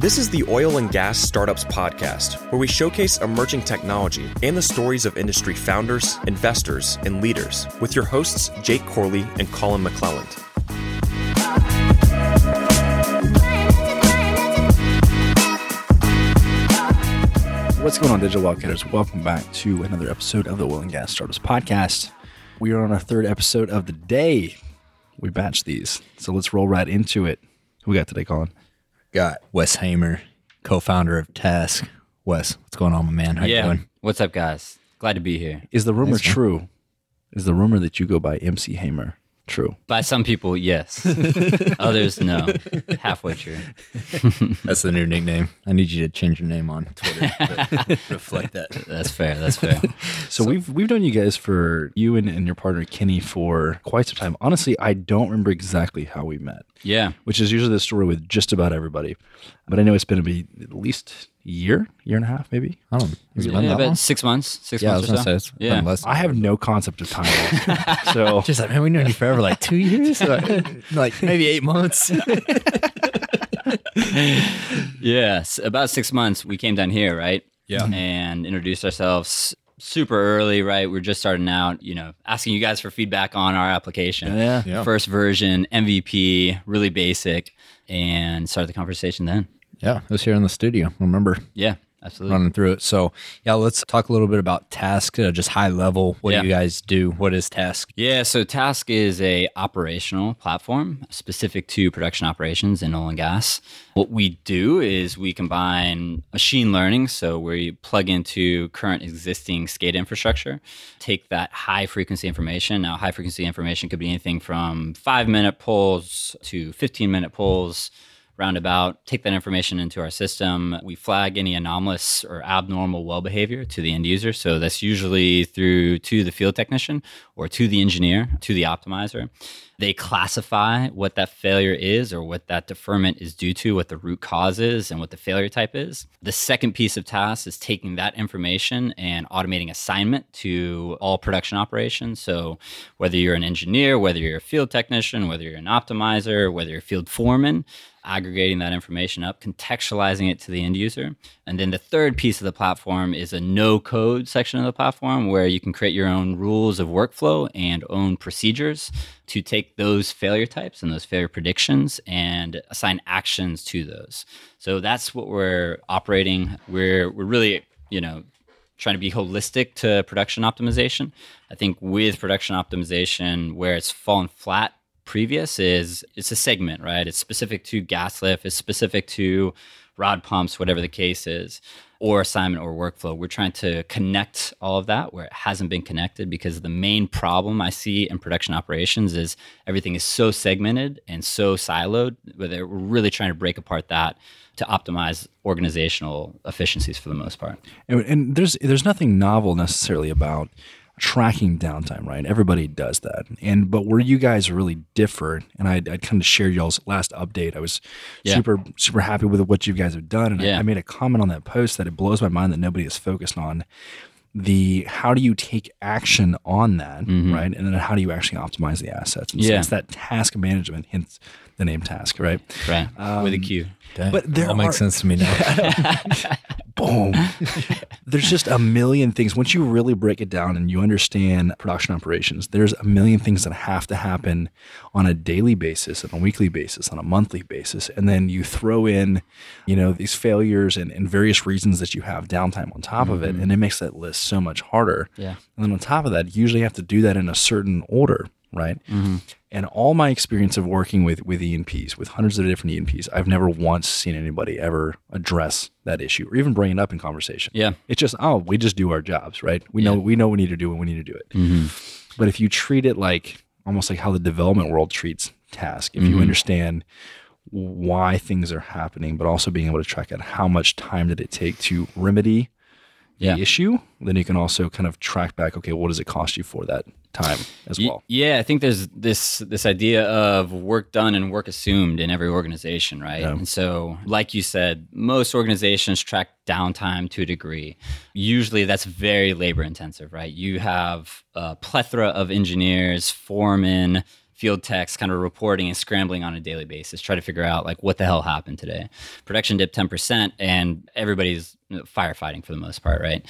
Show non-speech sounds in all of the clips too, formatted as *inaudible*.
This is the Oil and Gas Startups Podcast, where we showcase emerging technology and the stories of industry founders, investors, and leaders with your hosts, Jake Corley and Colin McClelland. What's going on, Digital Wildcatters? Welcome back to another episode of the Oil and Gas Startups Podcast. We are on our third episode of the day. We batch these, so let's roll right into it. Who we got today, Colin? Got Wes Hamer, co-founder of Tasq. Wes, what's going on, my man? How you yeah. doing? What's up, guys? Glad to be here. Is the rumor Thanks, man. true? Is the rumor that you go by MC Hamer true? By some people, yes. *laughs* Others, no. Halfway true. *laughs* That's the new nickname. I need you to change your name on Twitter *laughs* reflect that. That's fair. That's fair. So, we've we've known you guys for you and, and your partner Kenny for quite some time. Honestly, I don't remember exactly how we met, Yeah. which is usually the story with just about everybody. But I know it's been be at least a year, year and a half, maybe. I don't. Has it yeah been that about long? six months. Six Yeah, months or so. say it's yeah. been less. I have no concept of time. *laughs* so *laughs* Just like man, we known you forever, like two years, *laughs* like, like maybe eight months. Yes. About six months, we came down here, right? Yeah. Mm-hmm. And introduced ourselves super early, right? We are just starting out, you know, asking you guys for feedback on our application. yeah. Yeah. First version, MVP, really basic, and started the conversation then. Yeah, it was here in the studio. Remember Yeah, absolutely. running through it. So yeah, let's talk a little bit about Tasq, uh, just high level. What Yeah. do you guys do? What is Tasq? Yeah, so Tasq is a operational platform specific to production operations in oil and gas. What we do is we combine machine learning, so where you plug into current existing SCADA infrastructure, take that high frequency information. Now, high frequency information could be anything from five minute pulls to 15 minute pulls roundabout, take that information into our system. We flag any anomalous or abnormal well behavior to the end user. So that's usually through to the field technician or to the engineer, to the optimizer. They classify what that failure is or what that deferment is due to, what the root cause is, and what the failure type is. The second piece of Tasq is taking that information and automating assignment to all production operations. So, whether you're an engineer, whether you're a field technician, whether you're an optimizer, whether you're a field foreman, aggregating that information up, contextualizing it to the end user. And then the third piece of the platform is a no code section of the platform where you can create your own rules of workflow and own procedures to take those failure types and those failure predictions and assign actions to those. So that's what we're operating. We're we're really, you know, trying to be holistic to production optimization. I think with production optimization, where it's fallen flat previous is it's a segment, right? It's specific to gas lift, it's specific to rod pumps, whatever the case is, or assignment or workflow. We're trying to connect all of that where it hasn't been connected because the main problem I see in production operations is everything is so segmented and so siloed. But we're really trying to break apart that to optimize organizational efficiencies for the most part. And, and there's there's nothing novel necessarily about tracking downtime, right? Everybody does that. And but where you guys really differ, and I I kind of shared y'all's last update. I was Yeah. super super happy with what you guys have done, and I, Yeah. I made a comment on that post that it blows my mind that nobody is focused on the how do you take action on that, right? And then how do you actually optimize the assets? And so Mm-hmm. Yeah. it's that task management, hence the name task, right? Right. with a um, Q. But there all makes sense to me now. *laughs* boom. there's just a million things. Once you really break it down and you understand production operations, there's a million things that have to happen on a daily basis, on a weekly basis, on a monthly basis. And then you throw in, you know, these failures and, and various reasons that you have downtime on top of it. Mm-hmm. And it makes that list so much harder. Yeah. And then on top of that, you usually have to do that in a certain order, right? Mm-hmm. And all my experience of working with with E&Ps, with hundreds of different E&Ps, I've never once seen anybody ever address that issue or even bring it up in conversation. Yeah. It's just, oh, we just do our jobs, right? We know we know we need to do when we need to do it. Mm-hmm. But if you treat it like almost like how the development world treats task, if you mm-hmm. understand why things are happening, but also being able to track out how much time did it take to remedy Yeah. issue, then you can also kind of track back, okay, what does it cost you for that time as well? Yeah, I think there's this this idea of work done and work assumed in every organization, right? And so, like you said, most organizations track downtime to a degree. Usually, that's very labor intensive, right? You have a plethora of engineers, foremen, field techs kind of reporting and scrambling on a daily basis, try to figure out like what the hell happened today. Production dipped 10%, and everybody's firefighting for the most part, right?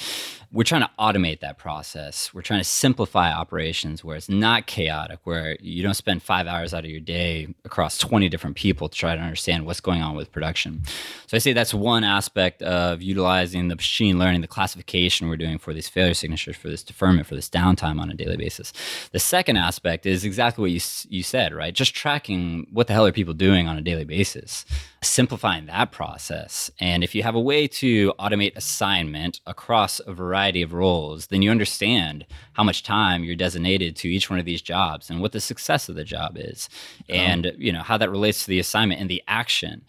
We're trying to automate that process. We're trying to simplify operations where it's not chaotic, where you don't spend five hours out of your day across 20 different people to try to understand what's going on with production. So I say that's one aspect of utilizing the machine learning, the classification we're doing for these failure signatures, for this deferment, for this downtime on a daily basis. The second aspect is exactly what you, you said, right? Just tracking what the hell are people doing on a daily basis, simplifying that process. And if you have a way to automate assignment across a variety of roles, then you understand how much time you're designated to each one of these jobs and what the success of the job is and you know how that relates to the assignment and the action.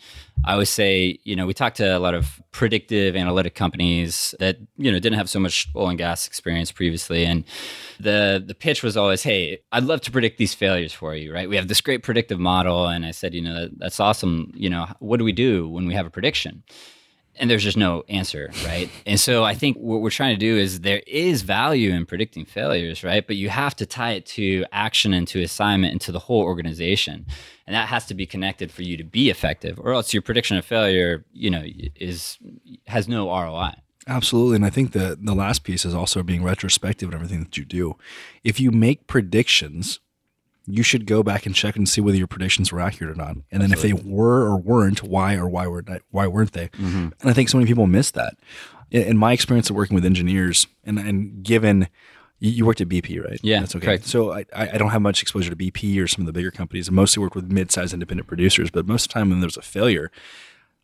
I always say, you know, we talked to a lot of predictive analytic companies that, you know, didn't have so much oil and gas experience previously. And the the pitch was always, hey, I'd love to predict these failures for you, right? We have this great predictive model. And I said, you know, that's awesome. You know, what do we do when we have a prediction? and there's just no answer, right? *laughs* and so I think what we're trying to do is there is value in predicting failures, right? But you have to tie it to action and to assignment and to the whole organization. And that has to be connected for you to be effective, or else your prediction of failure, you know, is has no ROI. Absolutely. And I think the the last piece is also being retrospective in everything that you do. If you make predictions you should go back and check and see whether your predictions were accurate or not. And then Absolutely. if they were or weren't, why or why were why weren't they? Mm-hmm. And I think so many people miss that. In my experience of working with engineers, and and given you worked at BP, right? Yeah, that's okay. Correct. So I, I don't have much exposure to BP or some of the bigger companies. I mostly work with mid-sized independent producers, but most of the time when there's a failure,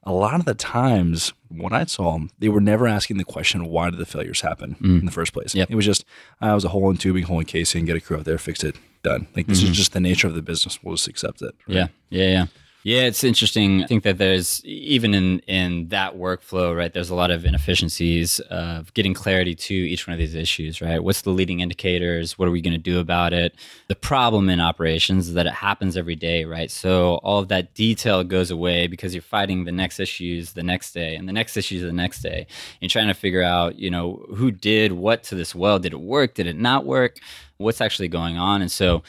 a lot of the times what I saw, they were never asking the question, why did the failures happen mm. in the first place? Yep. It was just, I was a hole in tubing, hole in casing, get a crew out there, fix it, done. Like this mm-hmm. is just the nature of the business. We'll just accept it. Right? Yeah. Yeah. Yeah. Yeah, it's interesting. I think that there's even in in that workflow, right? There's a lot of inefficiencies of getting clarity to each one of these issues, right? What's the leading indicators? What are we going to do about it? The problem in operations is that it happens every day, right? So all of that detail goes away because you're fighting the next issues the next day and the next issues the next day. And trying to figure out, you know, who did what to this well? Did it work? Did it not work? What's actually going on? And so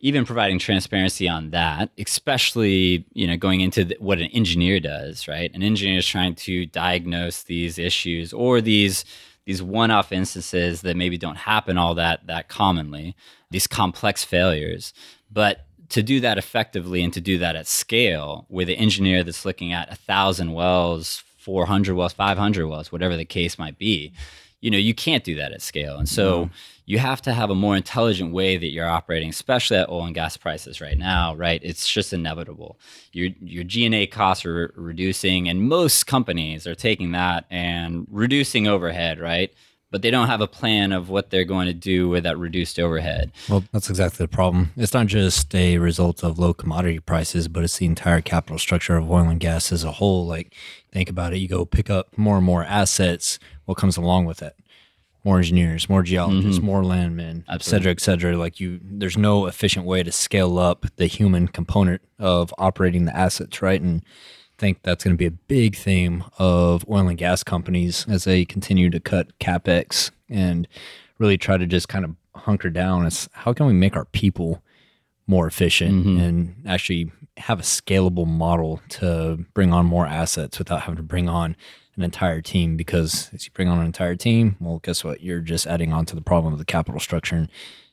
even providing transparency on that, especially you know going into the, what an engineer does, right? An engineer is trying to diagnose these issues or these these one-off instances that maybe don't happen all that that commonly, these complex failures, but to do that effectively and to do that at scale with an engineer that's looking at a thousand wells 400 wells 500 wells whatever the case might be you know you can't do that at scale and so you have to have a more intelligent way that you're operating, especially at oil and gas prices right now, right? It's just inevitable. Your your G&A costs are reducing and most companies are taking that and reducing overhead, right? But they don't have a plan of what they're going to do with that reduced overhead. Well, that's exactly the problem. It's not just a result of low commodity prices, but it's the entire capital structure of oil and gas as a whole. Like, think about it. You go pick up more and more assets. What comes along with it? More engineers, more geologists, mm-hmm. more landmen, et cetera, et cetera. Like you, there's no efficient way to scale up the human component of operating the assets, right? And I think that's going to be a big theme of oil and gas companies as they continue to cut capex and really try to just kind of hunker down. It's how can we make our people more efficient mm-hmm. and actually have a scalable model to bring on more assets without having to bring on an entire team because as you bring on an entire team, well, guess what? You're just adding on to the problem of the capital structure. And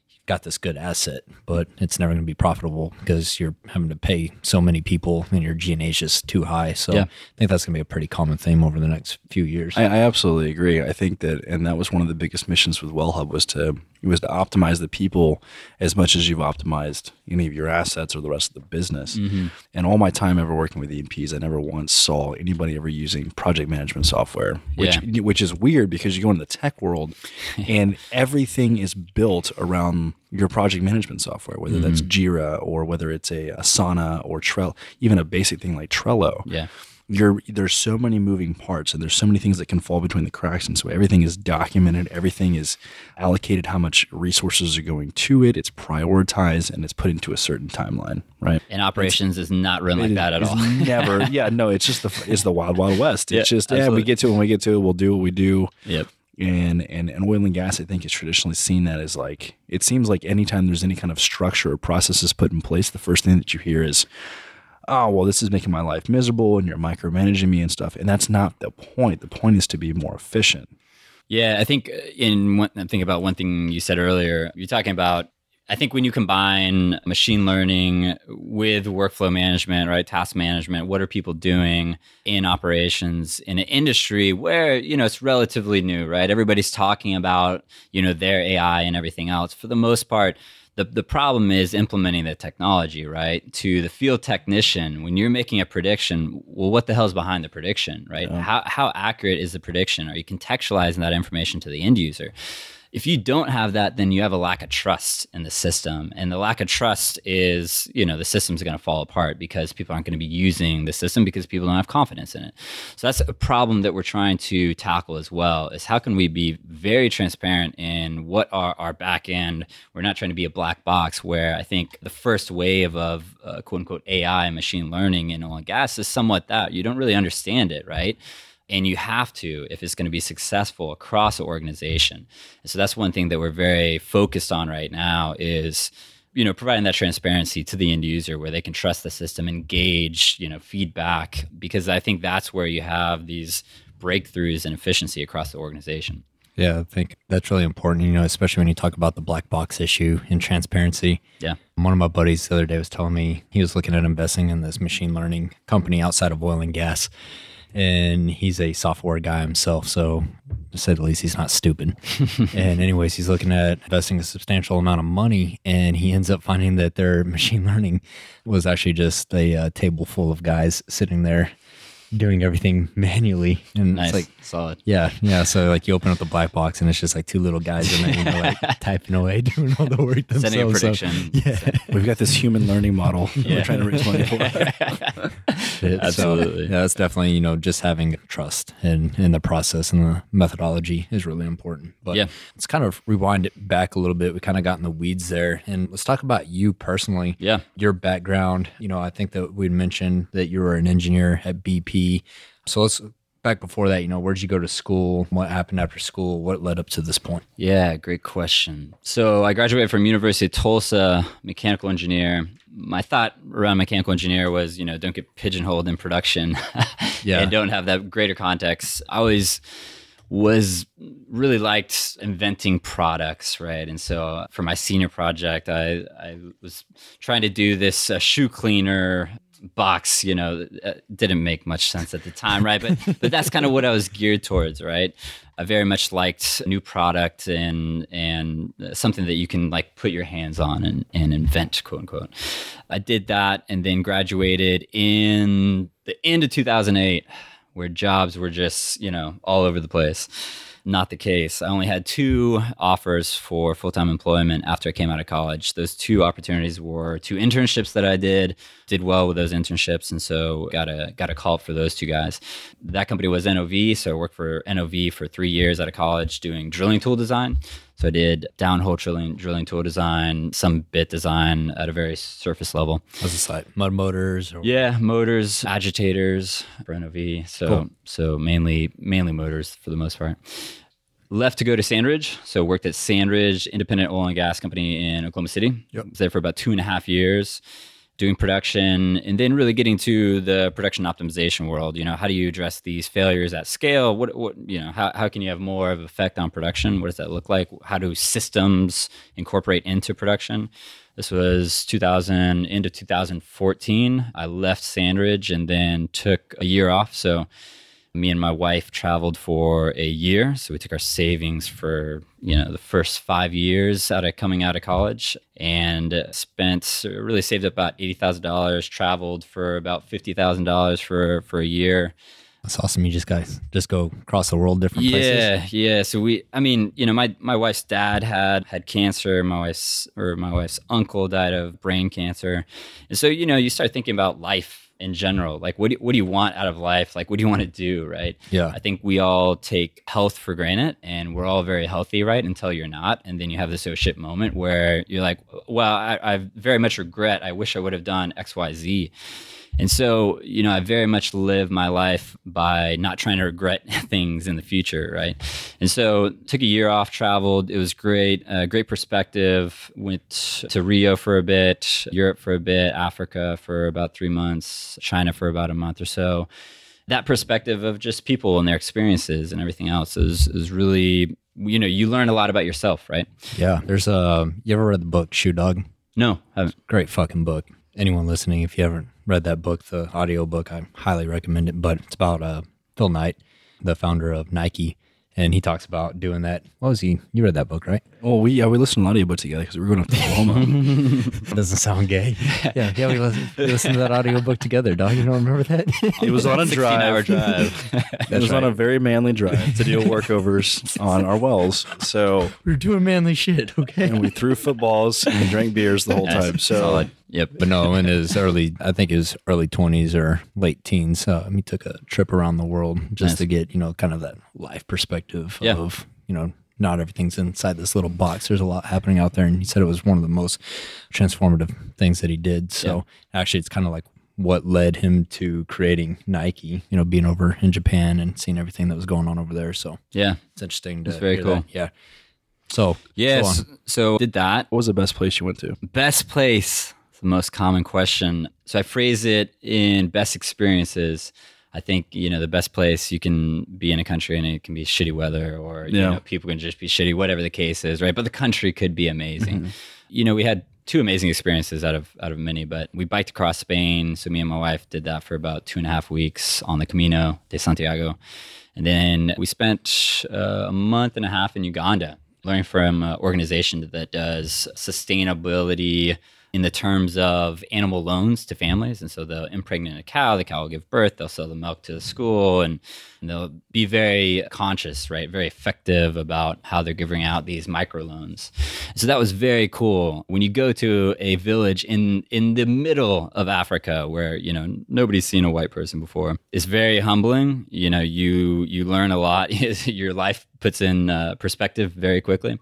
you've got this good asset, but it's never going to be profitable because you're having to pay so many people and your G&A is just too high. So yeah. I think that's going to be a pretty common theme over the next few years. I, I absolutely agree. I think that, and that was one of the biggest missions with WellHub was to it was to optimize the people as much as you've optimized any of your assets or the rest of the business. Mm-hmm. And all my time ever working with E&Ps, I never once saw anybody ever using project management software, which yeah. which is weird because you go into the tech world *laughs* and everything is built around your project management software, whether mm-hmm. that's Jira or whether it's a Asana or Trello, even a basic thing like Trello. Yeah you're there's so many moving parts and there's so many things that can fall between the cracks. And so everything is documented. Everything is allocated how much resources are going to it. It's prioritized and it's put into a certain timeline right? And operations it's, is not run like that at all. *laughs* never yeah no it's just the it's the wild wild west. It's yeah, just absolutely. yeah we get to it when we get to it we'll do what we do. Yep. And, and and oil and gas, I think, is traditionally seen that as like it seems like anytime there's any kind of structure or processes put in place, the first thing that you hear is, "Oh, well, this is making my life miserable, and you're micromanaging me and stuff." And that's not the point. The point is to be more efficient. Yeah, I think uh, in one, think about one thing you said earlier. You're talking about I think when you combine machine learning with workflow management, right, task management, what are people doing in operations in an industry where, you know, it's relatively new, right? Everybody's talking about, you know, their AI and everything else. For the most part, the, the problem is implementing the technology, right? To the field technician, when you're making a prediction, well, what the hell is behind the prediction, right? Yeah. How, how accurate is the prediction? Are you contextualizing that information to the end user? If you don't have that then you have a lack of trust in the system. And the lack of trust is you know the system's going to fall apart because people aren't going to be using the system because people don't have confidence in it. So that's a problem that we're trying to tackle as well is how can we be very transparent in what are our back end? We're not trying to be a black box where i think the first wave of uh, quote unquote ai and machine learning in oil and gas is somewhat that. You don't really understand it right and you have to if it's going to be successful across the organization and so that's one thing that we're very focused on right now is you know providing that transparency to the end user where they can trust the system engage you know feedback because i think that's where you have these breakthroughs in efficiency across the organization yeah, I think that's really important, you know, especially when you talk about the black box issue and transparency. Yeah. One of my buddies the other day was telling me he was looking at investing in this machine learning company outside of oil and gas and he's a software guy himself. So, to say the least, he's not stupid. *laughs* and, anyways, he's looking at investing a substantial amount of money, and he ends up finding that their *laughs* machine learning was actually just a uh, table full of guys sitting there doing everything manually. And nice. it's like solid. Yeah. Yeah. So like you open up the black box and it's just like two little guys in there, you know, like *laughs* typing away, doing all the work themselves. Sending a prediction. So, yeah. We've got this human learning model yeah. we're trying to raise money for. Absolutely. So, yeah, that's definitely, you know, just having trust in, in the process and the methodology is really important. But yeah. let's kind of rewind it back a little bit. We kind of got in the weeds there. And let's talk about you personally. Yeah. Your background. You know, I think that we'd mentioned that you were an engineer at BP so let's back before that, you know, where'd you go to school? What happened after school? What led up to this point? Yeah, great question. So I graduated from University of Tulsa, mechanical engineer. My thought around mechanical engineer was, you know, don't get pigeonholed in production *laughs* yeah. and don't have that greater context. I always was really liked inventing products, right? And so for my senior project, I, I was trying to do this uh, shoe cleaner box, you know, uh, didn't make much sense at the time, right? But *laughs* but that's kind of what I was geared towards, right? I very much liked new product and and something that you can like put your hands on and, and invent, quote unquote. I did that and then graduated in the end of 2008, where jobs were just you know all over the place not the case. I only had two offers for full time employment after I came out of college. Those two opportunities were two internships that I did, did well with those internships, and so got a got a call for those two guys. That company was NOV, so I worked for NOV for three years out of college doing drilling tool design. So I did downhole drilling, drilling tool design, some bit design at a very surface level. How's the site? Mud motors? Or- yeah, motors, agitators for NOV. So cool. so mainly mainly motors for the most part. Left to go to Sandridge. So worked at Sandridge, independent oil and gas company in Oklahoma City. Yep. Was there for about two and a half years doing production and then really getting to the production optimization world you know how do you address these failures at scale? What, what you know how, how can you have more of effect on production? What does that look like? How do systems incorporate into production? This was 2000 into 2014 i left sandridge and then took a year off. So me and my wife traveled for a year so we took our savings for you know the first five years out of coming out of college and spent really saved up about $80000 traveled for about $50000 for for a year that's awesome. You just guys just go across the world, different yeah, places. Yeah, yeah. So we, I mean, you know, my my wife's dad had had cancer. My wife's or my wife's uncle died of brain cancer, and so you know, you start thinking about life in general like what do, what do you want out of life? Like what do you want to do right? Yeah. I think we all take health for granted and we're all very healthy right until you're not. And then you have this oh shit moment where you're like well i, I very much regret i wish i would have done xyz And so, you know, I very much live my life by not trying to regret *laughs* things in the future, right? And so, took a year off, traveled. It was great, uh, great perspective. Went to Rio for a bit, Europe for a bit, Africa for about three months, China for about a month or so. That perspective of just people and their experiences and everything else is is really, you know, you learn a lot about yourself, right? Yeah. There's a, you ever read the book Shoe Dog? No, I haven't. Great fucking book. Anyone listening, if you haven't read that book, the audio book, I highly recommend it. But it's about uh, Phil Knight, the founder of Nike. And he talks about doing that. What was he? You read that book, right? Well, we yeah we listened to an audiobook together because we were going up to Oklahoma. *laughs* Doesn't sound gay. *laughs* yeah, yeah, we listened, *laughs* we listened to that audio book together, dog. You don't remember that? it was on a 16 hour drive. drive. it was on a very manly drive to do workovers on our wells. So we were doing manly shit, okay? and we threw footballs and we drank beers the whole time. So Solid. Yep. But no, in his early, I think his early 20s or late teens, uh, he took a trip around the world just Nice. to get, you know, kind of that life perspective Yeah. of, you know, not everything's inside this little box. There's a lot happening out there. And he said it was one of the most transformative things that he did. So actually, it's kind of like what led him to creating Nike, you know, being over in Japan and seeing everything that was going on over there. So Yeah. it's interesting to That's very cool. that. Yeah. So, Yes. so So, did that. what was the best place you went to? Best place. It's the most common question. So I phrase it in best experiences. I think you know the best place you can be in a country and it can be shitty weather or you know people can just be shitty whatever the case is right? But the country could be amazing. You know we had two amazing experiences out of out of many but we biked across spain. So me and my wife did that for about two and a half weeks on the camino de santiago. And then we spent uh, a month and a half in uganda learning from an organization that does sustainability in the terms of animal loans to families. And so they'll impregnate a cow, the cow will give birth, they'll sell the milk to the school, and, and they'll be very conscious, right? Very effective about how they're giving out these microloans. So that was very cool. When you go to a village in in the middle of Africa where, you know, nobody's seen a white person before, it's very humbling. You know, you you learn a lot. *laughs* Your life puts in uh, perspective very quickly.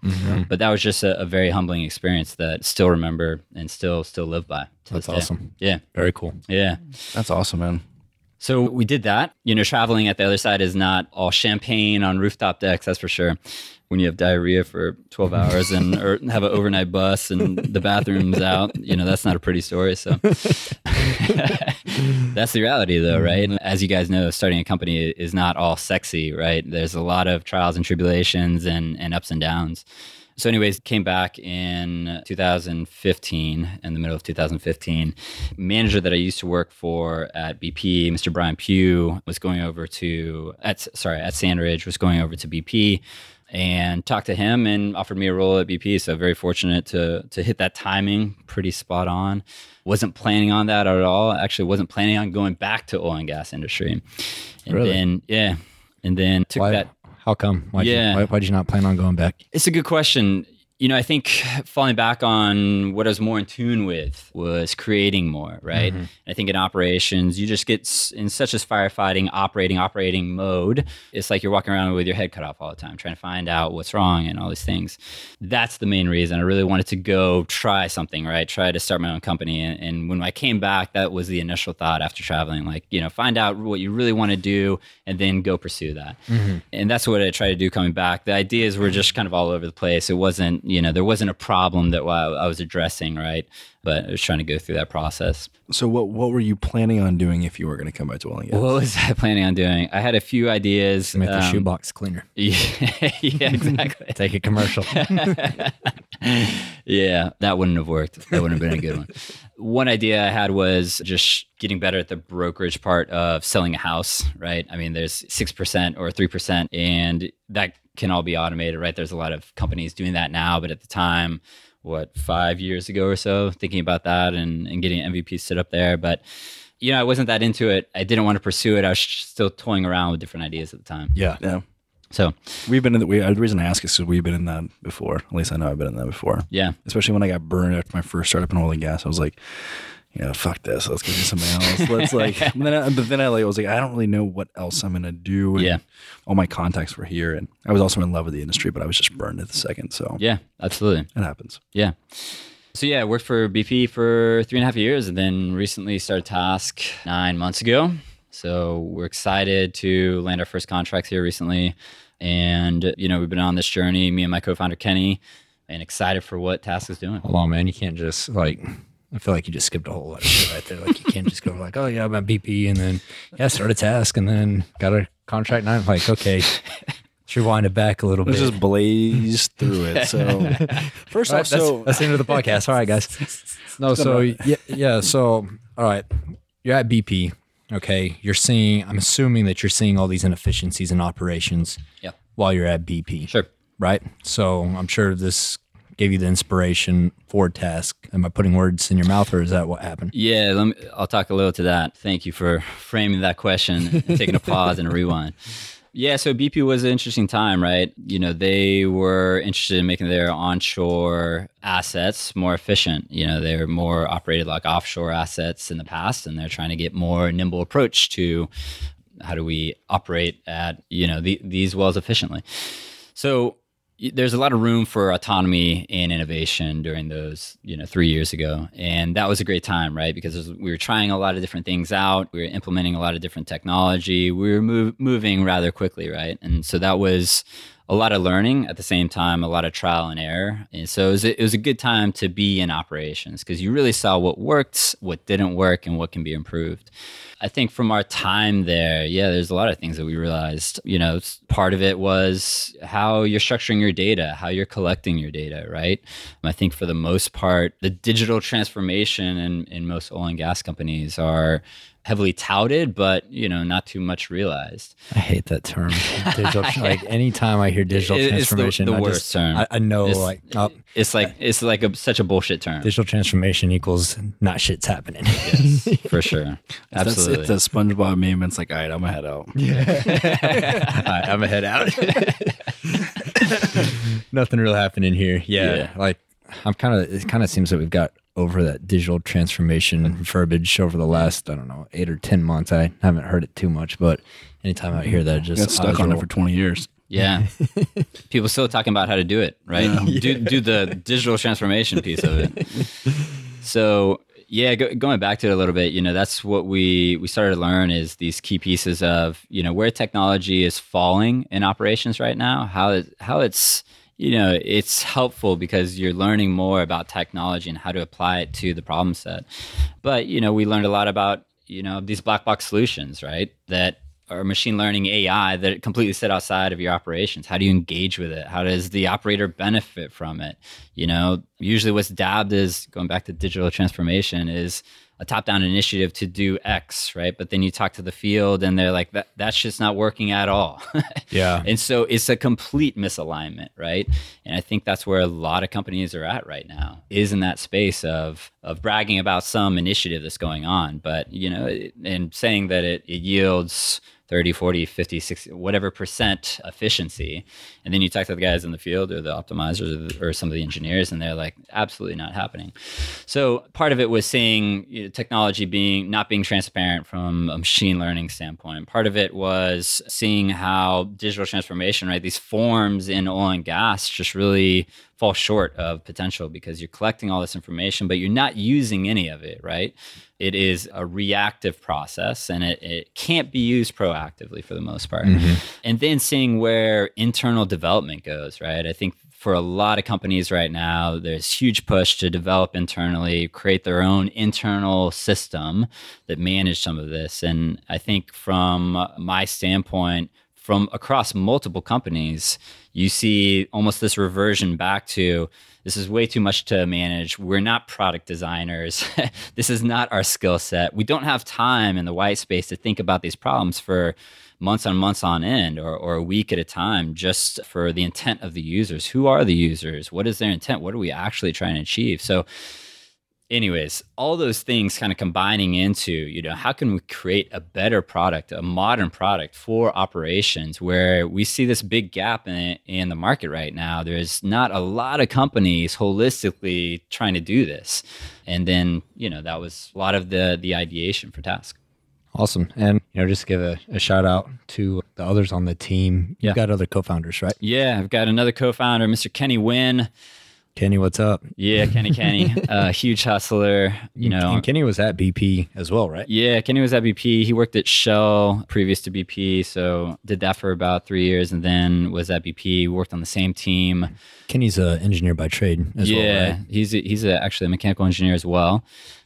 But that was just a, a very humbling experience that still remember and still still live by. That's day. awesome. Yeah, very cool. yeah. That's awesome, man. So we did that. You know, traveling at the other side is not all champagne on rooftop decks, that's for sure. When you have diarrhea for 12 *laughs* hours and or have an overnight bus and the bathroom's out, you know, that's not a pretty story. So *laughs* that's the reality though, right? As you guys know, starting a company is not all sexy, right? There's a lot of trials and tribulations and, and ups and downs. So, anyways, came back in 2015, in the middle of 2015. Manager that I used to work for at BP, Mr. Brian Pugh, was going over to at sorry at Sandridge was going over to BP and talked to him and offered me a role at BP. So very fortunate to to hit that timing pretty spot on. Wasn't planning on that at all. Actually, wasn't planning on going back to oil and gas industry. And Really? then yeah, and then took Why, that how come? Why'd Yeah. You, why, why'd you not plan on going back? it's a good question. You know, I think falling back on what I was more in tune with was creating more, right? Mm-hmm. I think in operations, you just get in such as firefighting, operating, operating mode. It's like you're walking around with your head cut off all the time, trying to find out what's wrong and all these things. That's the main reason I really wanted to go try something, right? Try to start my own company. And, and when I came back, that was the initial thought after traveling, like, you know, find out what you really want to do and then go pursue that. Mm-hmm. And that's what I tried to do coming back. The ideas were just kind of all over the place. It wasn't, you know, there wasn't a problem that I was addressing, right? But I was trying to go through that process. So what what were you planning on doing if you were going to come back to oil and gas? What was I planning on doing? I had a few ideas. Make the um, shoebox cleaner. *laughs* Yeah, yeah, exactly. Take a commercial. *laughs* yeah, that wouldn't have worked. That wouldn't have been a good one. One idea I had was just getting better at the brokerage part of selling a house, right? I mean, there's 6% or 3%, and that can all be automated, right? There's a lot of companies doing that now, but at the time, what, five years ago or so, thinking about that and, and getting MVP set up there. But, you know, I wasn't that into it. I didn't want to pursue it. I was still toying around with different ideas at the time. yeah. yeah. So, We've been in the, we, uh, the reason I ask is because we've been in that before. At least I know I've been in that before. yeah. Especially when I got burned after my first startup in oil and gas. I was like, you know, fuck this. Let's go do something else. Let's like, *laughs* and then I, but then I like, was like, I don't really know what else I'm going to do. And Yeah. All my contacts were here. And I was also in love with the industry, but I was just burned at the second. So Yeah, absolutely. it happens. Yeah. So yeah, I worked for BP for three and a half years, and then recently started Tasq nine months ago. So we're excited to land our first contracts here recently, and you know we've been on this journey, me and my co-founder Kenny, and excited for what Tasq is doing. Hold on, man. You can't just like. I feel like you just skipped a whole lot of shit right there. Like you can't just go like, oh yeah, I'm at BP, and then yeah, start a task, and then got a contract. And I'm like, okay, let's rewind it back a little Let's bit. just blaze through it. So *laughs* first All off, right, that's, so that's the end of the podcast. All right, guys. *laughs* No, so yeah, yeah. So all right, you're at BP. Okay, you're seeing. I'm assuming that you're seeing all these inefficiencies in operations. Yeah. While you're at BP. Sure. Right. So I'm sure this gave you the inspiration for Tasq. Am I putting words in your mouth, or is that what happened? Yeah, let me, I'll talk a little to that. Thank you for framing that question, and taking a pause and a rewind. Yeah, so BP was an interesting time, right? You know, they were interested in making their onshore assets more efficient. You know, they were more operated like offshore assets in the past, and they're trying to get more nimble approach to how do we operate at you know the, these wells efficiently. So there's a lot of room for autonomy and innovation during those you know three years ago. And that was a great time right? Because we were trying a lot of different things out. We were implementing a lot of different technology. We were move, moving rather quickly right? And so that was a lot of learning at the same time a lot of trial and error. And so it was a, it was a good time to be in operations because you really saw what worked what didn't work and what can be improved I think from our time there, yeah, there's a lot of things that we realized. You know, part of it was how you're structuring your data, how you're collecting your data, right? I think for the most part, the digital transformation in, in most oil and gas companies are heavily touted, but you know, not too much realized. I hate that term. *laughs* Digital, like anytime I hear digital It- it's the- transformation, the I worst just, term. I, I know It's- like oh, It's like it's like a, such a bullshit term. digital transformation equals not shit's happening. Yes, for sure. *laughs* Absolutely. it's a SpongeBob meme. It's like, all right, I'm gonna head out. *laughs* Yeah, I'm gonna head out. Nothing real happening here. Yeah, Yeah. like I'm kind of. It kind of seems that we've got over that digital transformation mm-hmm. verbiage over the last I don't know eight or ten months. I haven't heard it too much, but anytime I hear that, it just Got stuck on it for 20 years. Yeah. *laughs* People still talking about how to do it, right? Do, do the digital transformation piece of it. *laughs* So, yeah, go, going back to it a little bit, you know, that's what we we started to learn is these key pieces of, you know, where technology is falling in operations right now, how it, how it's you know, it's helpful because you're learning more about technology and how to apply it to the problem set. But, you know, we learned a lot about, you know, these black box solutions, right? That are machine learning AI that completely sit outside of your operations. How do you engage with it? How does the operator benefit from it? You know, usually what's dabbed is going back to digital transformation is a top-down initiative to do X, right? But then you talk to the field and they're like, that that's just not working at all. *laughs* Yeah. and so it's a complete misalignment, right? And I think that's where a lot of companies are at right now, is in that space of of bragging about some initiative that's going on, but you know, and saying that it, it yields 30, 40, 50, 60, whatever percent efficiency. And then you talk to the guys in the field or the optimizers or, the, or some of the engineers, and they're like, absolutely not happening. So part of it was seeing you know, technology being not being transparent from a machine learning standpoint. Part of it was seeing how digital transformation, right, these forms in oil and gas just really fall short of potential because you're collecting all this information, but you're not using any of it, right? It is a reactive process and it, it can't be used proactively for the most part. Mm-hmm. And then seeing where internal development goes, right? I think for a lot of companies right now, there's huge push to develop internally, create their own internal system that manage some of this. And I think from my standpoint, from across multiple companies, you see almost this reversion back to this is way too much to manage. We're not product designers. *laughs* this is not our skill set. We don't have time in the white space to think about these problems for months on months on end or, or a week at a time just for the intent of the users. Who are the users? What is their intent? What are we actually trying to achieve? So anyways, all those things kind of combining into, you know, how can we create a better product, a modern product for operations where we see this big gap in, in the market right now. There's not a lot of companies holistically trying to do this. And then, you know, that was a lot of the the ideation for Tasq. Awesome. And you know, just give a, a shout out to the others on the team. You've Yeah. got other co-founders, right? Yeah, I've got another co-founder, Mr. Kenny Wynn. Kenny, what's up? Yeah, Kenny Kenny, a *laughs* uh, huge hustler. You know, and Kenny was at BP as well, right? Yeah, Kenny was at BP. He worked at Shell previous to BP, so did that for about three years, and then was at BP. Worked on the same team. Kenny's an engineer by trade as yeah, well, right? he's a, he's a, actually a mechanical engineer as well,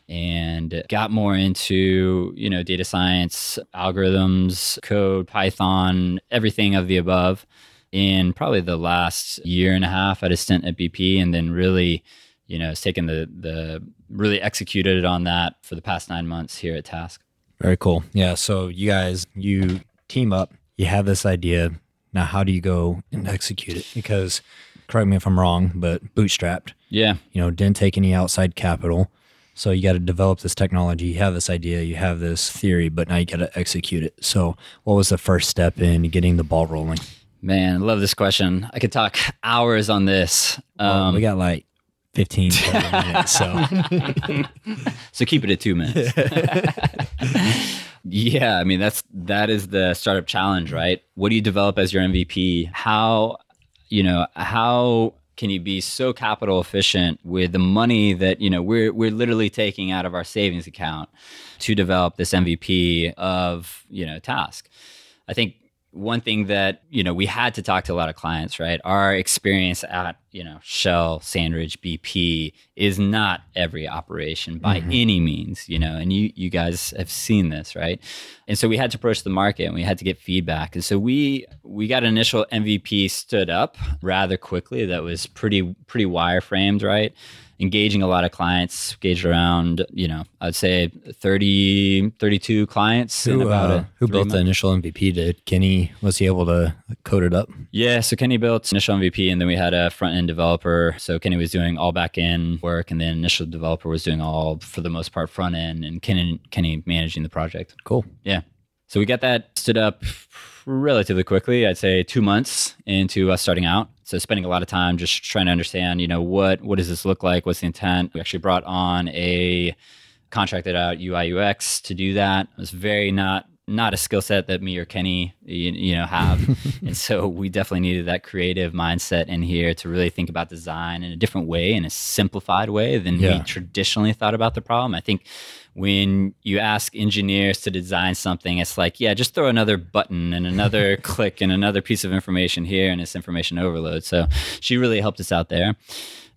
and got more into you know data science, algorithms, code, Python, everything of the above. In probably the last year and a half, at a stint at BP, and then really, you know, has taken the the really executed on that for the past nine months here at Tasq. Very cool. Yeah. So you guys, you team up, you have this idea. Now, how do you go and execute it? Because, correct me if I'm wrong, but bootstrapped, Yeah, you know, didn't take any outside capital. So you got to develop this technology. You have this idea, you have this theory, but now you got to execute it. So, what was the first step in getting the ball rolling? Man, I love this question. I could talk hours on this. Well, Um, we got like 15 *laughs* minutes. So, *laughs* so keep it at two minutes. *laughs* yeah, I mean that's that is the startup challenge, right? What do you develop as your MVP? How, you know, how can you be so capital efficient with the money that you know we're we're literally taking out of our savings account to develop this MVP of you know Tasq? I think one thing that you know we had to talk to a lot of clients right? Our experience at you know shell sandridge bp is not every operation by any means you know and you you guys have seen this right and so we had to approach the market and we had to get feedback and so we we got an initial mvp stood up rather quickly that was pretty pretty wireframed right engaging a lot of clients engaged around you know i'd say 30 32 clients who, about uh, who built the initial MVP? Did Kenny, was he able to code it up? Yeah, so Kenny built initial MVP, and then we had a front end developer. So Kenny was doing all back end work, and then initial developer was doing all, for the most part, front end, and Kenny, Kenny managing the project. Cool. Yeah. So we got that stood up relatively quickly. I'd say two months into us starting out. So spending a lot of time just trying to understand, you know, what what does this look like? What's the intent? We actually brought on a contracted out UI uh, UX to do that. It was very not not a skill set that me or Kenny you, you know have, *laughs* and so we definitely needed that creative mindset in here to really think about design in a different way, in a simplified way than Yeah. we traditionally thought about the problem. I think when you ask engineers to design something, it's like, yeah, just throw another button and another *laughs* click and another piece of information here, and it's information overload. So she really helped us out there.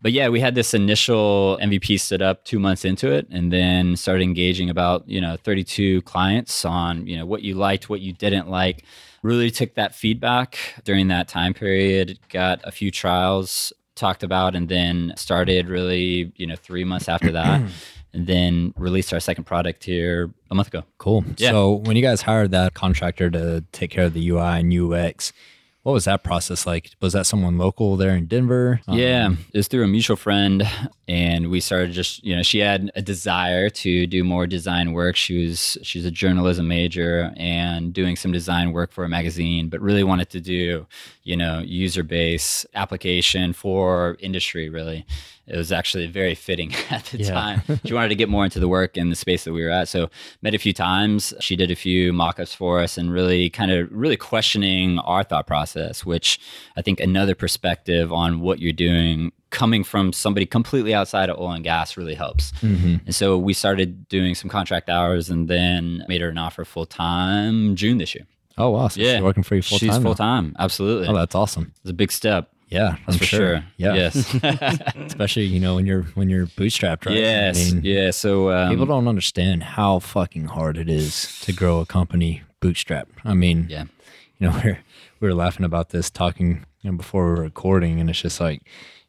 But yeah, we had this initial MVP stood up two months into it, and then started engaging about you know 32 clients on you know what you liked, what you didn't like. Really took that feedback during that time period. Got a few trials talked about, and then started really you know three months after that, *clears throat* and then released our second product here a month ago. Cool. Yeah. So when you guys hired that contractor to take care of the UI and UX, what was that process like? Was that someone local there in Denver? Um, Yeah, it was through a mutual friend, and we started just you know she had a desire to do more design work. She was she's a journalism major and doing some design work for a magazine, but really wanted to do you know user base application for industry. Really, it was actually very fitting *laughs* at the Yeah. time. She wanted to get more into the work and the space that we were at. So met a few times. She did a few mock-ups for us and really kind of really questioning our thought process, which I think another perspective on what you're doing coming from somebody completely outside of oil and gas really helps. mhm. And so we started doing some contract hours and then made her an offer full time June this year. Oh wow. So Yeah. she's working for you full She's time. She's full time. Absolutely. Oh, that's awesome. it's a big step. Yeah, That's I'm for sure. sure. Yeah. Yes. *laughs* Especially you know when you're when you're bootstrapped, right? I yes. mean, yeah. So um, People don't understand how fucking hard it is to grow a company bootstrap. I mean, Yeah. you know, *laughs* we're we were laughing about this talking you know before we were recording, and it's just like,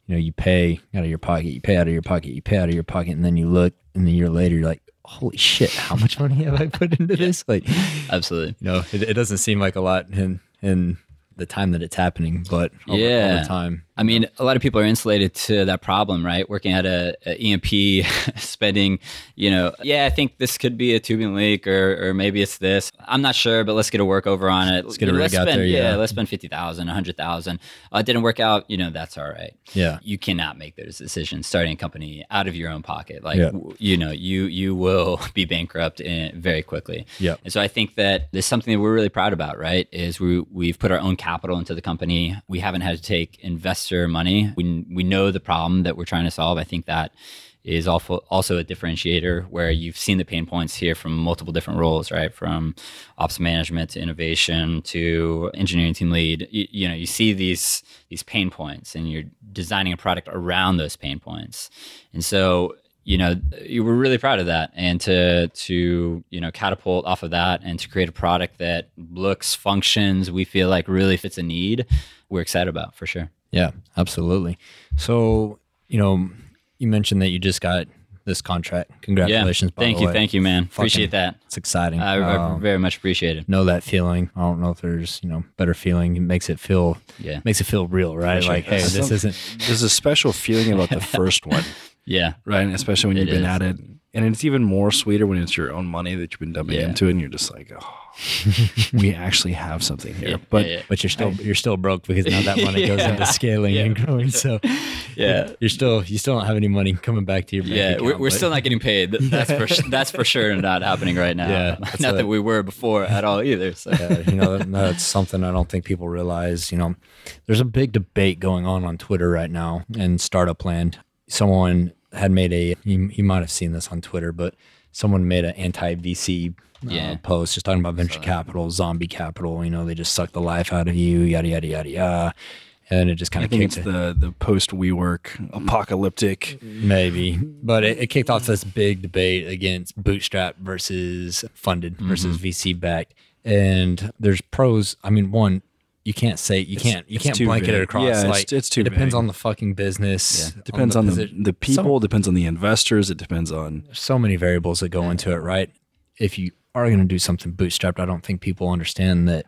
you know, you pay out of your pocket, you pay out of your pocket, you pay out of your pocket, and then you look, and a year later, you're like, holy shit, how much money have I put into *laughs* this? Like, you Absolutely. know, it, it doesn't seem like a lot in in the time that it's happening, but over, Yeah. over time, I mean, a lot of people are insulated to that problem, right? Working at a, a E&P, *laughs* spending, you know, yeah, I think this could be a tubing leak, or or maybe it's this. I'm not sure, but let's get a workover on it. Let's get a rig out spend, there, yeah. let's spend fifty thousand, a hundred thousand. Uh, it didn't work out. You know, that's all right. yeah, You cannot make those decisions starting a company out of your own pocket. Like, Yeah. w- you know, you you will *laughs* be bankrupt in, very quickly. Yep. And so I think that there's something that we're really proud about, right? Is we we've put our own capital into the company. We haven't had to take money. We we know the problem that we're trying to solve. I think that is also a differentiator where you've seen the pain points here from multiple different roles, right? From ops management to innovation to engineering team lead. You, you know, you see these these pain points, and you're designing a product around those pain points. And so you know were really proud of that and to to you know catapult off of that and to create a product that looks functions we feel like really fits a need we're excited about for sure Yeah, absolutely. So, you know, you mentioned that you just got this contract. Congratulations. yeah thank the you way. thank you man Fucking- appreciate that It's exciting. I, I Um, very much appreciate it know that feeling. I don't know if there's, you know, better feeling. It makes it feel yeah makes it feel real, right? sure. Like, hey, Some- this isn't There's a special feeling about the *laughs* first one, yeah right? Especially when It you've been is. at it. And it's even more sweeter when it's your own money that you've been dumping Yeah. into it and you're just like, oh, *laughs* we actually have something here. Yeah, but yeah, but you're still you're still broke because now that money *laughs* goes into scaling and growing. So *laughs* Yeah. you're still you still don't have any money coming back to your bank yeah, account, we're, we're still not getting paid. That's for that's for sure not happening right now. Yeah, not that's that we were before at all either. So Yeah, you know, that's something I don't think people realize. You know, there's a big debate going on on Twitter right now in startup land. Someone had made a, you, you might have seen this on Twitter, but someone made an anti VC uh, Yeah. post just talking about venture capital, zombie capital. You know, they just suck the life out of you, yada, yada, yada, yada. And it just kind of think kicked it's it. the the post WeWork apocalyptic. Maybe, but it, it kicked off this big debate against bootstrap versus funded versus VC backed. And there's pros. I mean, one, you can't say you can't you can't blanket vague. it across. Yeah, it's- like it's too It depends vague. on the fucking business. Depends on the, posi- the people, Some- depends on the investors, it depends on so many variables that go into it, right? If you are going to do something bootstrapped, I don't think people understand that.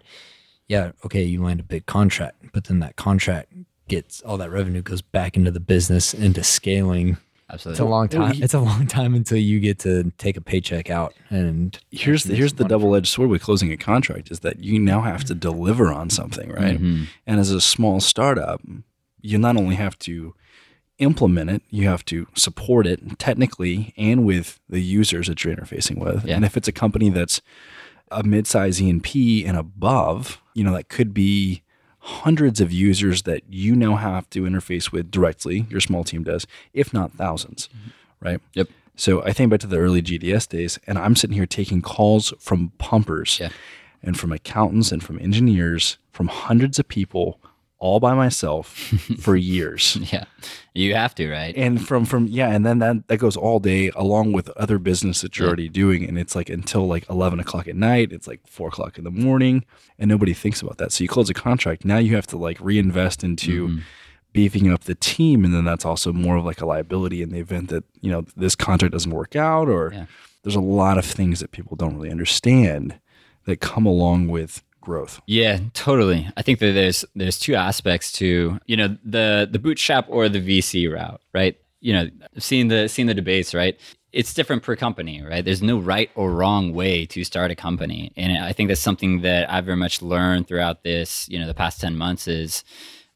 Yeah, okay, you land a big contract, but then that contract gets all that revenue goes back into the business into scaling It's a long time. It's a long time until you get to take a paycheck out and here's the, here's the double edged sword with closing a contract is that you now have to deliver on something, right? Mm-hmm. And as a small startup, you not only have to implement it, you have to support it technically and with the users that you're interfacing with. Yeah. And if it's a company that's a mid-size E&P and above, you know, that could be hundreds of users that you now have to interface with directly, your small team does, if not 1000s mm-hmm. right? Yep. So I think back to the early GDS days, and I'm sitting here taking calls from pumpers Yeah. and from accountants and from engineers from hundreds of people all by myself for *laughs* years. Yeah, you have to, right? And from from yeah, and then that that goes all day along with other business that you're Yeah. already doing, and it's like until like eleven o'clock at night. It's like four o'clock in the morning, and nobody thinks about that. So you close a contract. Now you have to like reinvest into Mm-hmm. beefing up the team, and then that's also more of like a liability in the event that you know this contract doesn't work out, or Yeah. there's a lot of things that people don't really understand that come along with growth. Yeah, totally. I think that there's there's two aspects to you know the the bootstrap or the VC route, right? You know, seeing the seeing the debates, right? It's different per company, right? There's no right or wrong way to start a company, and I think that's something that I've very much learned throughout this, you know, the past ten months is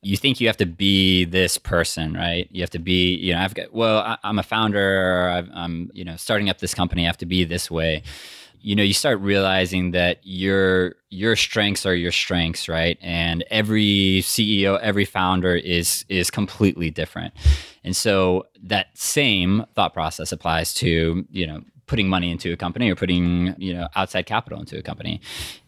you think you have to be this person, right? You have to be, you know, I've got, well, I, I'm a founder, I've, I'm, you know, starting up this company. I have to be this way. You know, you start realizing that your your strengths are your strengths, right? And every CEO, every founder is is completely different. And so that same thought process applies to, you know, putting money into a company or putting you know outside capital into a company.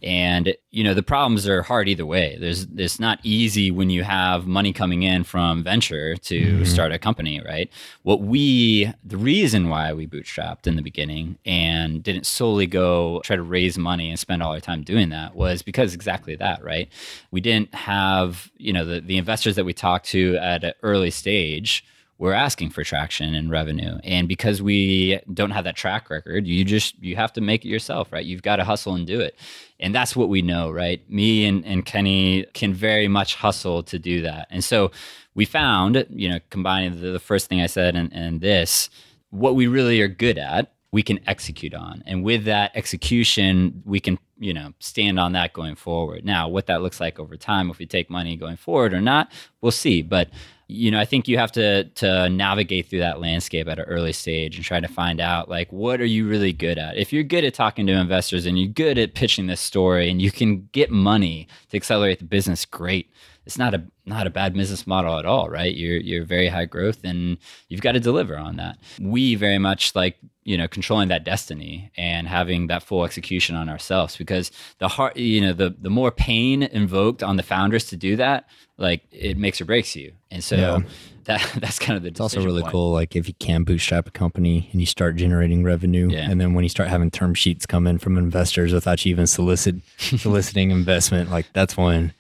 And you know the problems are hard either way. There's it's not easy when you have money coming in from venture to mm-hmm. start a company right? What we the reason why we bootstrapped in the beginning and didn't solely go try to raise money and spend all our time doing that was because exactly that right? We didn't have you know the, the investors that we talked to at an early stage we're asking for traction and revenue. And because we don't have that track record you just you have to make it yourself right? You've got to hustle and do it. And that's what we know right? Me and, and kenny can very much hustle to do that. And so we found you know combining the, the first thing i said and, and this what we really are good at we can execute on. And with that execution we can you know stand on that going forward. Now what that looks like over time if we take money going forward or not we'll see. But you know i think you have to to navigate through that landscape at an early stage and try to find out like what are you really good at? If you're good at talking to investors and you're good at pitching this story and you can get money to accelerate the business great it's not a not a bad business model at all, right? You're you're very high growth and you've got to deliver on that. We very much like you know controlling that destiny and having that full execution on ourselves because the heart you know the the more pain invoked on the founders to do that like it makes or breaks you and so Yeah. that *laughs* that's kind of the It's also really point. cool, like if you can bootstrap a company and you start generating revenue, Yeah. and then when you start having term sheets come in from investors without you even solicit *laughs* soliciting investment, like that's when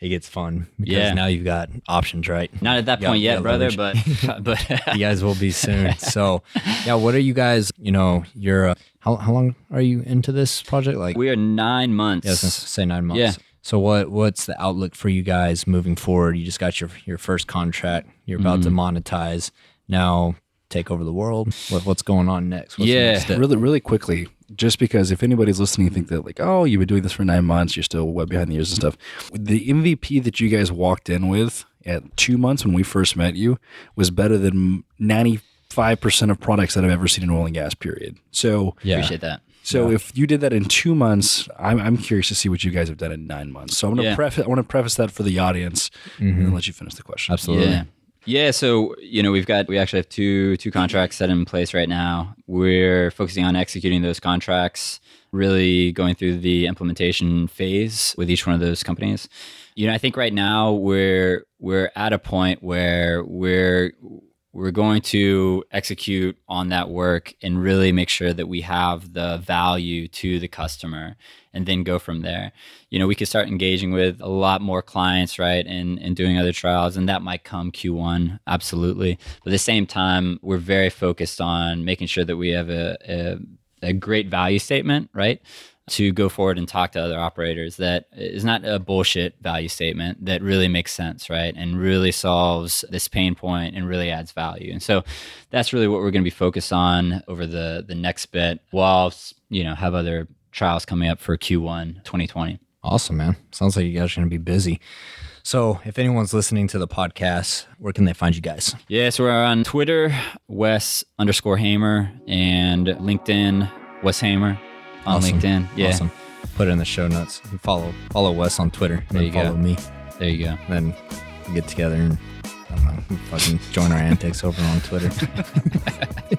it gets fun because Yeah. now you've got options, right? not at that Yeah, point yet brother leverage. but *laughs* *laughs* but you guys will be *laughs* soon. So, yeah, what are you guys? You know, you're uh, how how long are you into this project? Like, we are nine months yeah, I was gonna say nine months. Yeah. So what what's the outlook for you guys moving forward? You just got your your first contract. You're about Mm-hmm. to monetize. Now take over the world. What, what's going on next? What's Yeah. next? Really, really quickly, just because if anybody's listening, think that like, oh, you've been doing this for nine months, you're still well behind the ears and stuff. The MVP that you guys walked in with at two months when we first met you was better than ninety five percent of products that I've ever seen in oil and gas. Period. So, Yeah. appreciate that so if you did that in two months, I'm, I'm curious to see what you guys have done in nine months. So I'm going to Yeah. preface. I want to preface that for the audience, and mm-hmm. then let you finish the question. Absolutely. Yeah. Yeah, so you know we've got we actually have two two contracts set in place right now. We're focusing on executing those contracts, really going through the implementation phase with each one of those companies. You know, I think right now we're we're at a point where we're we're going to execute on that work and really make sure that we have the value to the customer and then go from there. You know, we could start engaging with a lot more clients, right? And and doing other trials and that might come Q1, absolutely. But at the same time, we're very focused on making sure that we have a, a, a great value statement, right? To go forward and talk to other operators that is not a bullshit value statement that really makes sense, right? And really solves this pain point and really adds value. And so that's really what we're going to be focused on over the the next bit while you know have other trials coming up for Q1 2020. Awesome, man. Sounds like you guys are going to be busy. So, if anyone's listening to the podcast, where can they find you guys? Yeah, so we're on Twitter, Wes underscore Hamer, and LinkedIn, Wes Hamer on Awesome. LinkedIn. Yeah, Awesome. Put it in the show notes. You follow follow Wes on Twitter. And There then you go. follow me. there you go. Then we get together and I don't know, fucking join our antics over on Twitter. *laughs*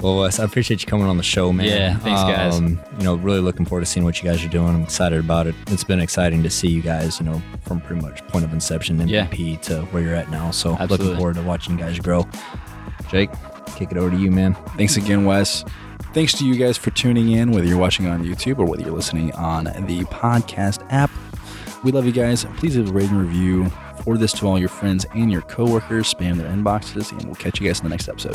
well, Wes, I appreciate you coming on the show, man. Yeah, thanks, guys. Um, you know, really looking forward to seeing what you guys are doing. I'm excited about it. It's been exciting to see you guys, you know, from pretty much point of inception, Yeah. MVP to where you're at now. So Absolutely. looking forward to watching you guys grow. Jake, kick it over to you, man. Thanks again, Wes. Thanks to you guys for tuning in, whether you're watching on YouTube or whether you're listening on the podcast app. We love you guys. Please leave a rating review. Forward this to all your friends and your coworkers. Spam their inboxes, and we'll catch you guys in the next episode.